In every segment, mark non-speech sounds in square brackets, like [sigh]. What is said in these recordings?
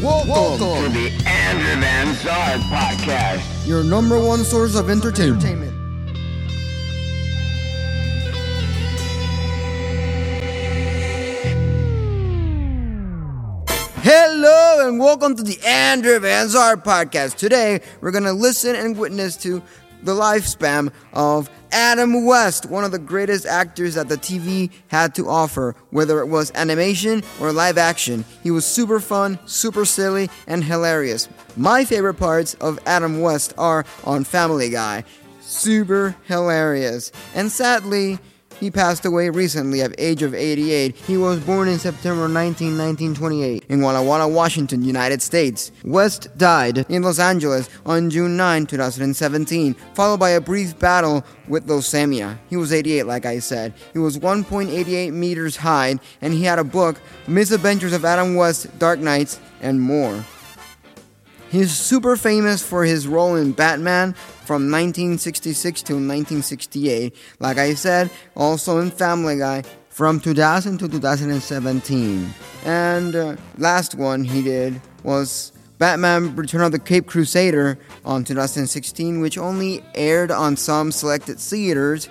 Welcome, to the Andrew Van Zard podcast. your number one source of entertainment. Hello and welcome to the Andrew Van Zard podcast. Today we're gonna listen and witness to the lifespan of Adam West, one of the greatest actors that the TV had to offer, whether it was animation or live action. He was super fun, super silly, and hilarious. My favorite parts of Adam West are on Family Guy. Super hilarious. And sadly, he passed away recently at age of 88. He was born in September 19, 1928 in Walla Walla, Washington, United States. West died in Los Angeles on June 9, 2017, followed by a brief battle with leukemia. He was 88, like I said. He was 1.88 meters high, and he had a book, Misadventures of Adam West, Dark Knights, and more. He's super famous for his role in Batman from 1966 to 1968. Like I said, also in Family Guy from 2000 to 2017. And uh, last one he did was Batman Return of the Cape Crusader on 2016, which only aired on some selected theaters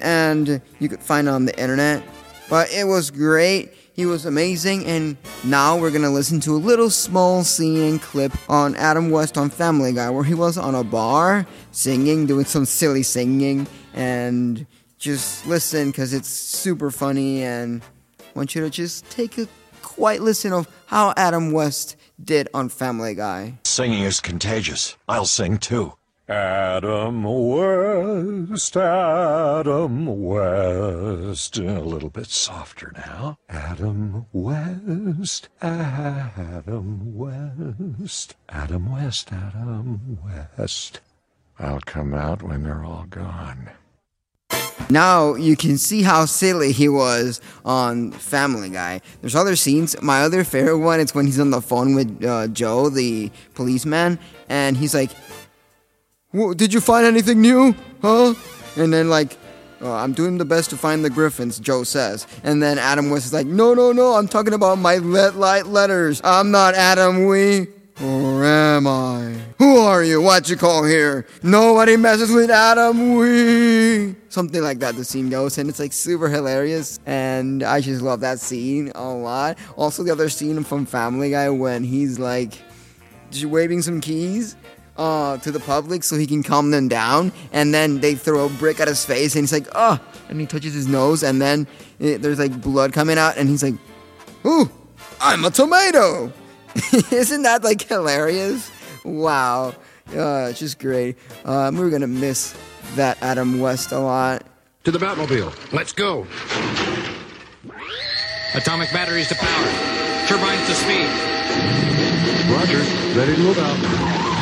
and you could find on the internet. But it was great. He was amazing, and now we're gonna listen to a little small scene clip on Adam West on Family Guy where he was on a bar singing, doing some silly singing, and just listen because it's super funny. And I want you to just take a quiet listen of how Adam West did on Family Guy. Singing is contagious. I'll sing too. Adam West, Adam West. A little bit softer now. Adam West, Adam West. Adam West, Adam West. I'll come out when they're all gone. Now you can see how silly he was on Family Guy. There's other scenes. My other favorite one is when he's on the phone with uh, Joe, the policeman, and he's like, "Wha- "Did you find anything new? Huh?" And then like, "Uh, "I'm doing the best to find the Griffins," Joe says. And then Adam West is like, "No, no, no! I'm talking about my let light letters. I'm not Adam Wee." Or am I? Who are you? What you call here? Nobody messes with Adam Wee. Something like that the scene goes, and it's like super hilarious. And I just love that scene a lot. Also, the other scene from Family Guy when he's like waving some keys uh, to the public so he can calm them down, and then they throw a brick at his face, and he's like, oh, and he touches his nose, and then it, there's like blood coming out, and he's like, ooh, I'm a tomato. [laughs] Isn't that like hilarious? Wow. Uh, it's just great. Um, we're gonna miss that Adam West a lot. To the Batmobile. Let's go. Atomic batteries to power. Turbines to speed. Roger, ready to move out.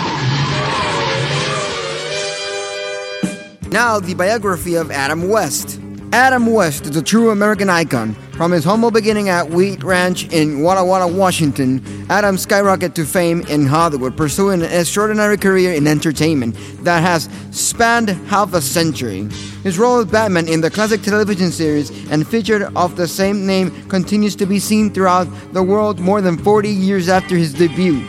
Now, the biography of Adam West. Adam West is a true American icon. From his humble beginning at Wheat Ranch in Walla Walla, Washington, Adam skyrocketed to fame in Hollywood, pursuing an extraordinary career in entertainment that has spanned half a century. His role as Batman in the classic television series and feature of the same name continues to be seen throughout the world more than 40 years after his debut.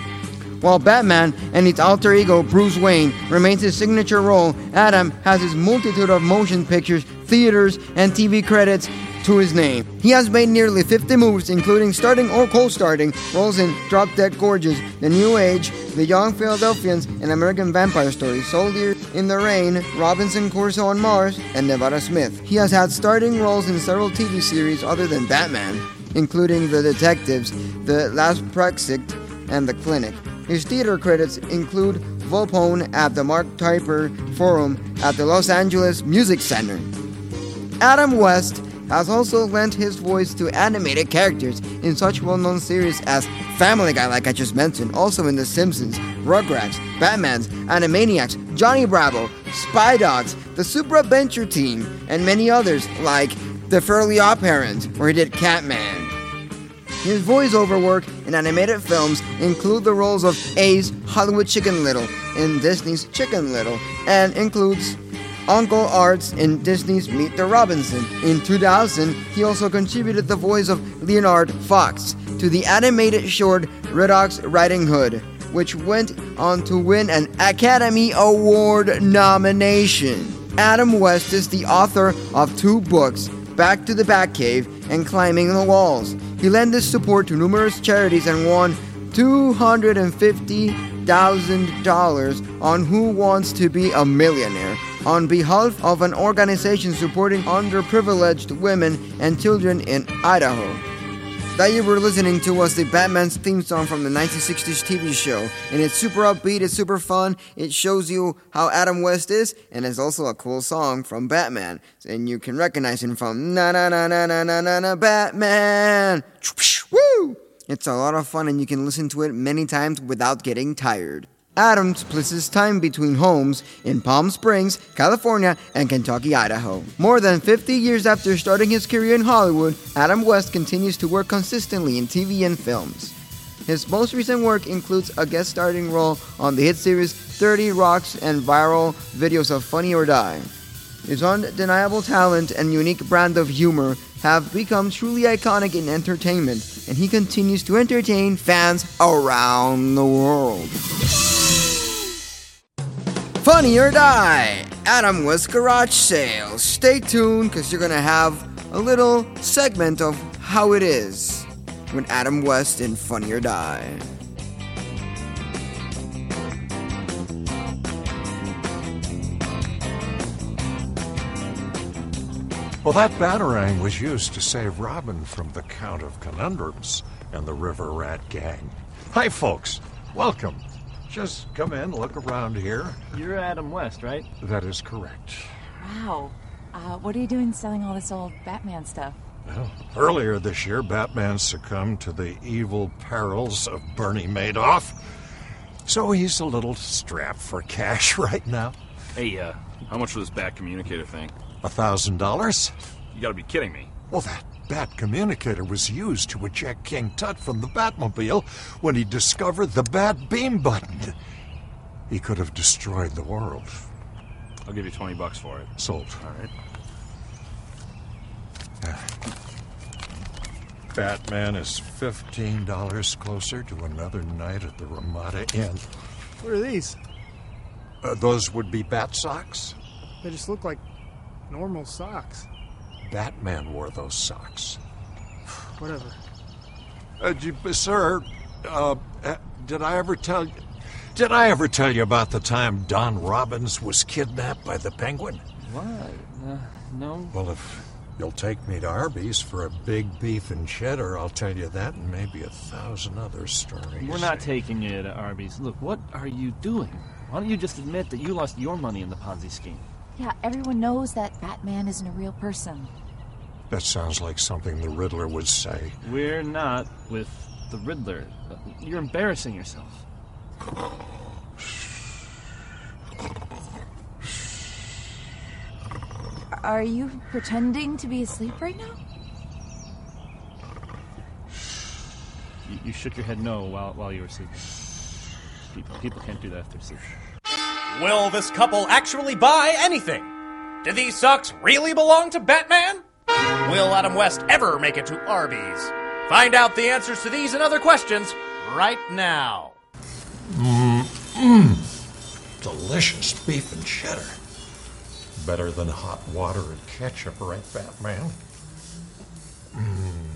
While Batman and its alter ego Bruce Wayne remains his signature role, Adam has his multitude of motion pictures, theaters, and TV credits to his name. He has made nearly 50 movies, including starting or co-starring roles in Drop Dead Gorgeous, The New Age, The Young Philadelphians, and American Vampire Story, Soldier in the Rain, Robinson Crusoe on Mars, and Nevada Smith. He has had starting roles in several TV series other than Batman, including The Detectives, The Last Precinct, and The Clinic. His theater credits include Volpone at the Mark Taper Forum at the Los Angeles Music Center. Adam West has also lent his voice to animated characters in such well known series as Family Guy, like I just mentioned, also in The Simpsons, Rugrats, Batman's, Animaniacs, Johnny Bravo, Spy Dogs, The Super Adventure Team, and many others like The Fairly Odd Parents, where he did Catman. His voiceover work in animated films include the roles of Ace Hollywood Chicken Little in Disney's Chicken Little and includes Uncle Arts in Disney's Meet the Robinson. In 2000, he also contributed the voice of Leonard Fox, to the animated short Redux Riding Hood, which went on to win an Academy Award nomination. Adam West is the author of two books, Back to the Batcave and Climbing the Walls. He lent his support to numerous charities and won $250,000 on Who Wants to Be a Millionaire on behalf of an organization supporting underprivileged women and children in Idaho. That you were listening to was the Batman's theme song from the 1960s TV show, and it's super upbeat, it's super fun, it shows you how Adam West is, and it's also a cool song from Batman, and you can recognize him from na na na na na na na na Batman. Woo! It's a lot of fun, and you can listen to it many times without getting tired. Adam splits his time between homes in Palm Springs, California, and Kentucky, Idaho. More than 50 years after starting his career in Hollywood, Adam West continues to work consistently in TV and films. His most recent work includes a guest starring role on the hit series 30 Rocks and viral videos of Funny or Die. His undeniable talent and unique brand of humor have become truly iconic in entertainment, and he continues to entertain fans around the world. Funny or Die, Adam West Garage Sales. Stay tuned because you're going to have a little segment of how it is when Adam West in Funny or Die. Well, that batarang was used to save Robin from the Count of Conundrums and the River Rat Gang. Hi, folks. Welcome. Just come in, look around here. You're Adam West, right? That is correct. Wow. Uh, what are you doing selling all this old Batman stuff? Well, earlier this year, Batman succumbed to the evil perils of Bernie Madoff. So he's a little strapped for cash [laughs] right now. Hey, uh, how much for this bat communicator thing? A thousand dollars? You gotta be kidding me. Well, that bat communicator was used to eject King Tut from the Batmobile when he discovered the Bat Beam button. He could have destroyed the world. I'll give you 20 bucks for it. Sold. All right. Batman is $15 closer to another night at the Ramada Inn. What are these? Uh, those would be bat socks? They just look like normal socks. Batman wore those socks. Whatever. Uh, sir, uh, uh, did I ever tell you? Did I ever tell you about the time Don Robbins was kidnapped by the Penguin? What? Uh, no. Well, if you'll take me to Arby's for a big beef and cheddar, I'll tell you that and maybe a thousand other stories. We're not taking you to Arby's. Look, what are you doing? Why don't you just admit that you lost your money in the Ponzi scheme? Yeah, everyone knows that Batman isn't a real person. That sounds like something the Riddler would say. We're not with the Riddler. You're embarrassing yourself. Are you pretending to be asleep right now? You, you shook your head no while, while you were sleeping. People, people can't do that if they're sleeping. Will this couple actually buy anything? Do these socks really belong to Batman? Will Adam West ever make it to Arby's? Find out the answers to these and other questions right now. Mmm, delicious beef and cheddar. Better than hot water and ketchup, right, Batman? Mm.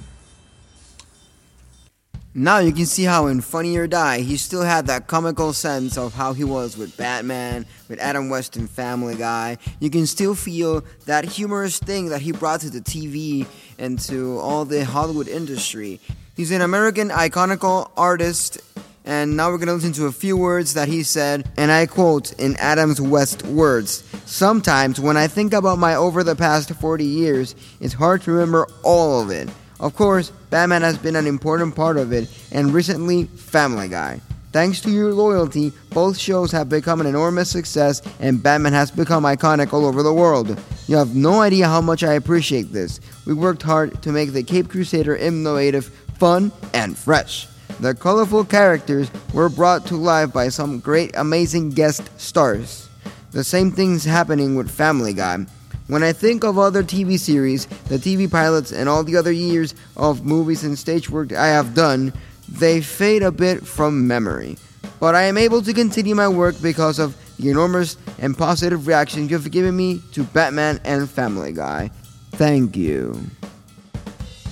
Now you can see how in Funny or Die he still had that comical sense of how he was with Batman, with Adam West and Family Guy. You can still feel that humorous thing that he brought to the TV and to all the Hollywood industry. He's an American iconical artist, and now we're gonna listen to a few words that he said, and I quote in Adams West words. Sometimes when I think about my over the past 40 years, it's hard to remember all of it. Of course, Batman has been an important part of it, and recently, Family Guy. Thanks to your loyalty, both shows have become an enormous success, and Batman has become iconic all over the world. You have no idea how much I appreciate this. We worked hard to make the Cape Crusader innovative, fun, and fresh. The colorful characters were brought to life by some great, amazing guest stars. The same thing's happening with Family Guy. When I think of other TV series, the TV pilots, and all the other years of movies and stage work I have done, they fade a bit from memory. But I am able to continue my work because of the enormous and positive reaction you've given me to Batman and Family Guy. Thank you.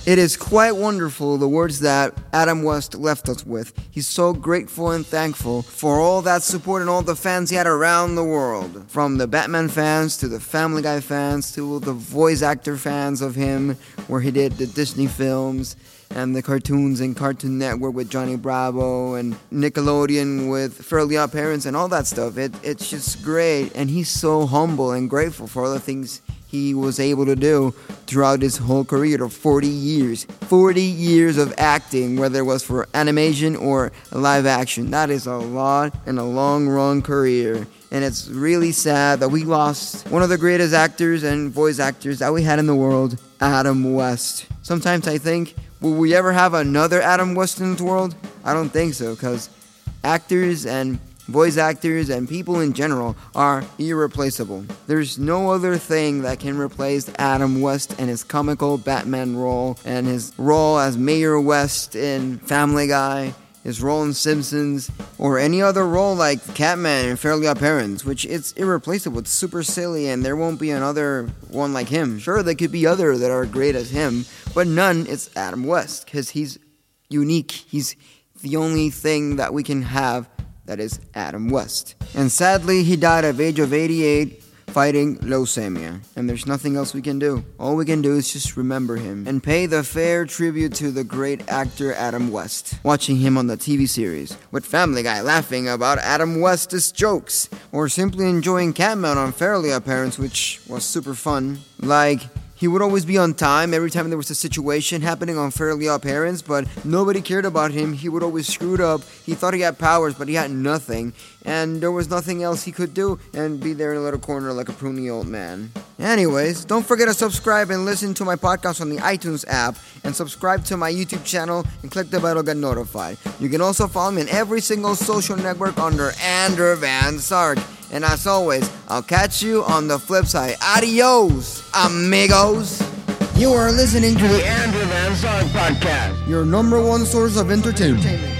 It is quite wonderful the words that Adam West left us with. He's so grateful and thankful for all that support and all the fans he had around the world. From the Batman fans to the Family Guy fans to the voice actor fans of him, where he did the Disney films and the cartoons and Cartoon Network with Johnny Bravo and Nickelodeon with Fairly Odd Parents and all that stuff. It, it's just great, and he's so humble and grateful for all the things he was able to do throughout his whole career of 40 years. 40 years of acting, whether it was for animation or live action. That is a lot and a long run career. And it's really sad that we lost one of the greatest actors and voice actors that we had in the world, Adam West. Sometimes I think, will we ever have another Adam West in the world? I don't think so, because actors and voice actors and people in general are irreplaceable. There's no other thing that can replace Adam West and his comical Batman role and his role as Mayor West in Family Guy. His role in Simpsons, or any other role like Catman in Fairly Odd Parents, which it's irreplaceable. It's super silly, and there won't be another one like him. Sure, there could be other that are great as him, but none. It's Adam West because he's unique. He's the only thing that we can have that is Adam West. And sadly, he died at the age of 88 fighting leukemia. And there's nothing else we can do. All we can do is just remember him and pay the fair tribute to the great actor Adam West. Watching him on the TV series, with Family Guy laughing about Adam West's jokes, or simply enjoying Catman on Fairly Parents, which was super fun. Like, he would always be on time every time there was a situation happening on Fairly Odd Parents, but nobody cared about him. He would always screw up. He thought he had powers, but he had nothing, and there was nothing else he could do, and be there in a little corner like a pruny old man. Anyways, don't forget to subscribe and listen to my podcast on the iTunes app, and subscribe to my YouTube channel and click the bell to get notified. You can also follow me on every single social network under Andrew Van Sark. And as always, I'll catch you on the flip side. Adios, amigos. You are listening to The Andrew Van Sark Podcast. your number one source of entertainment.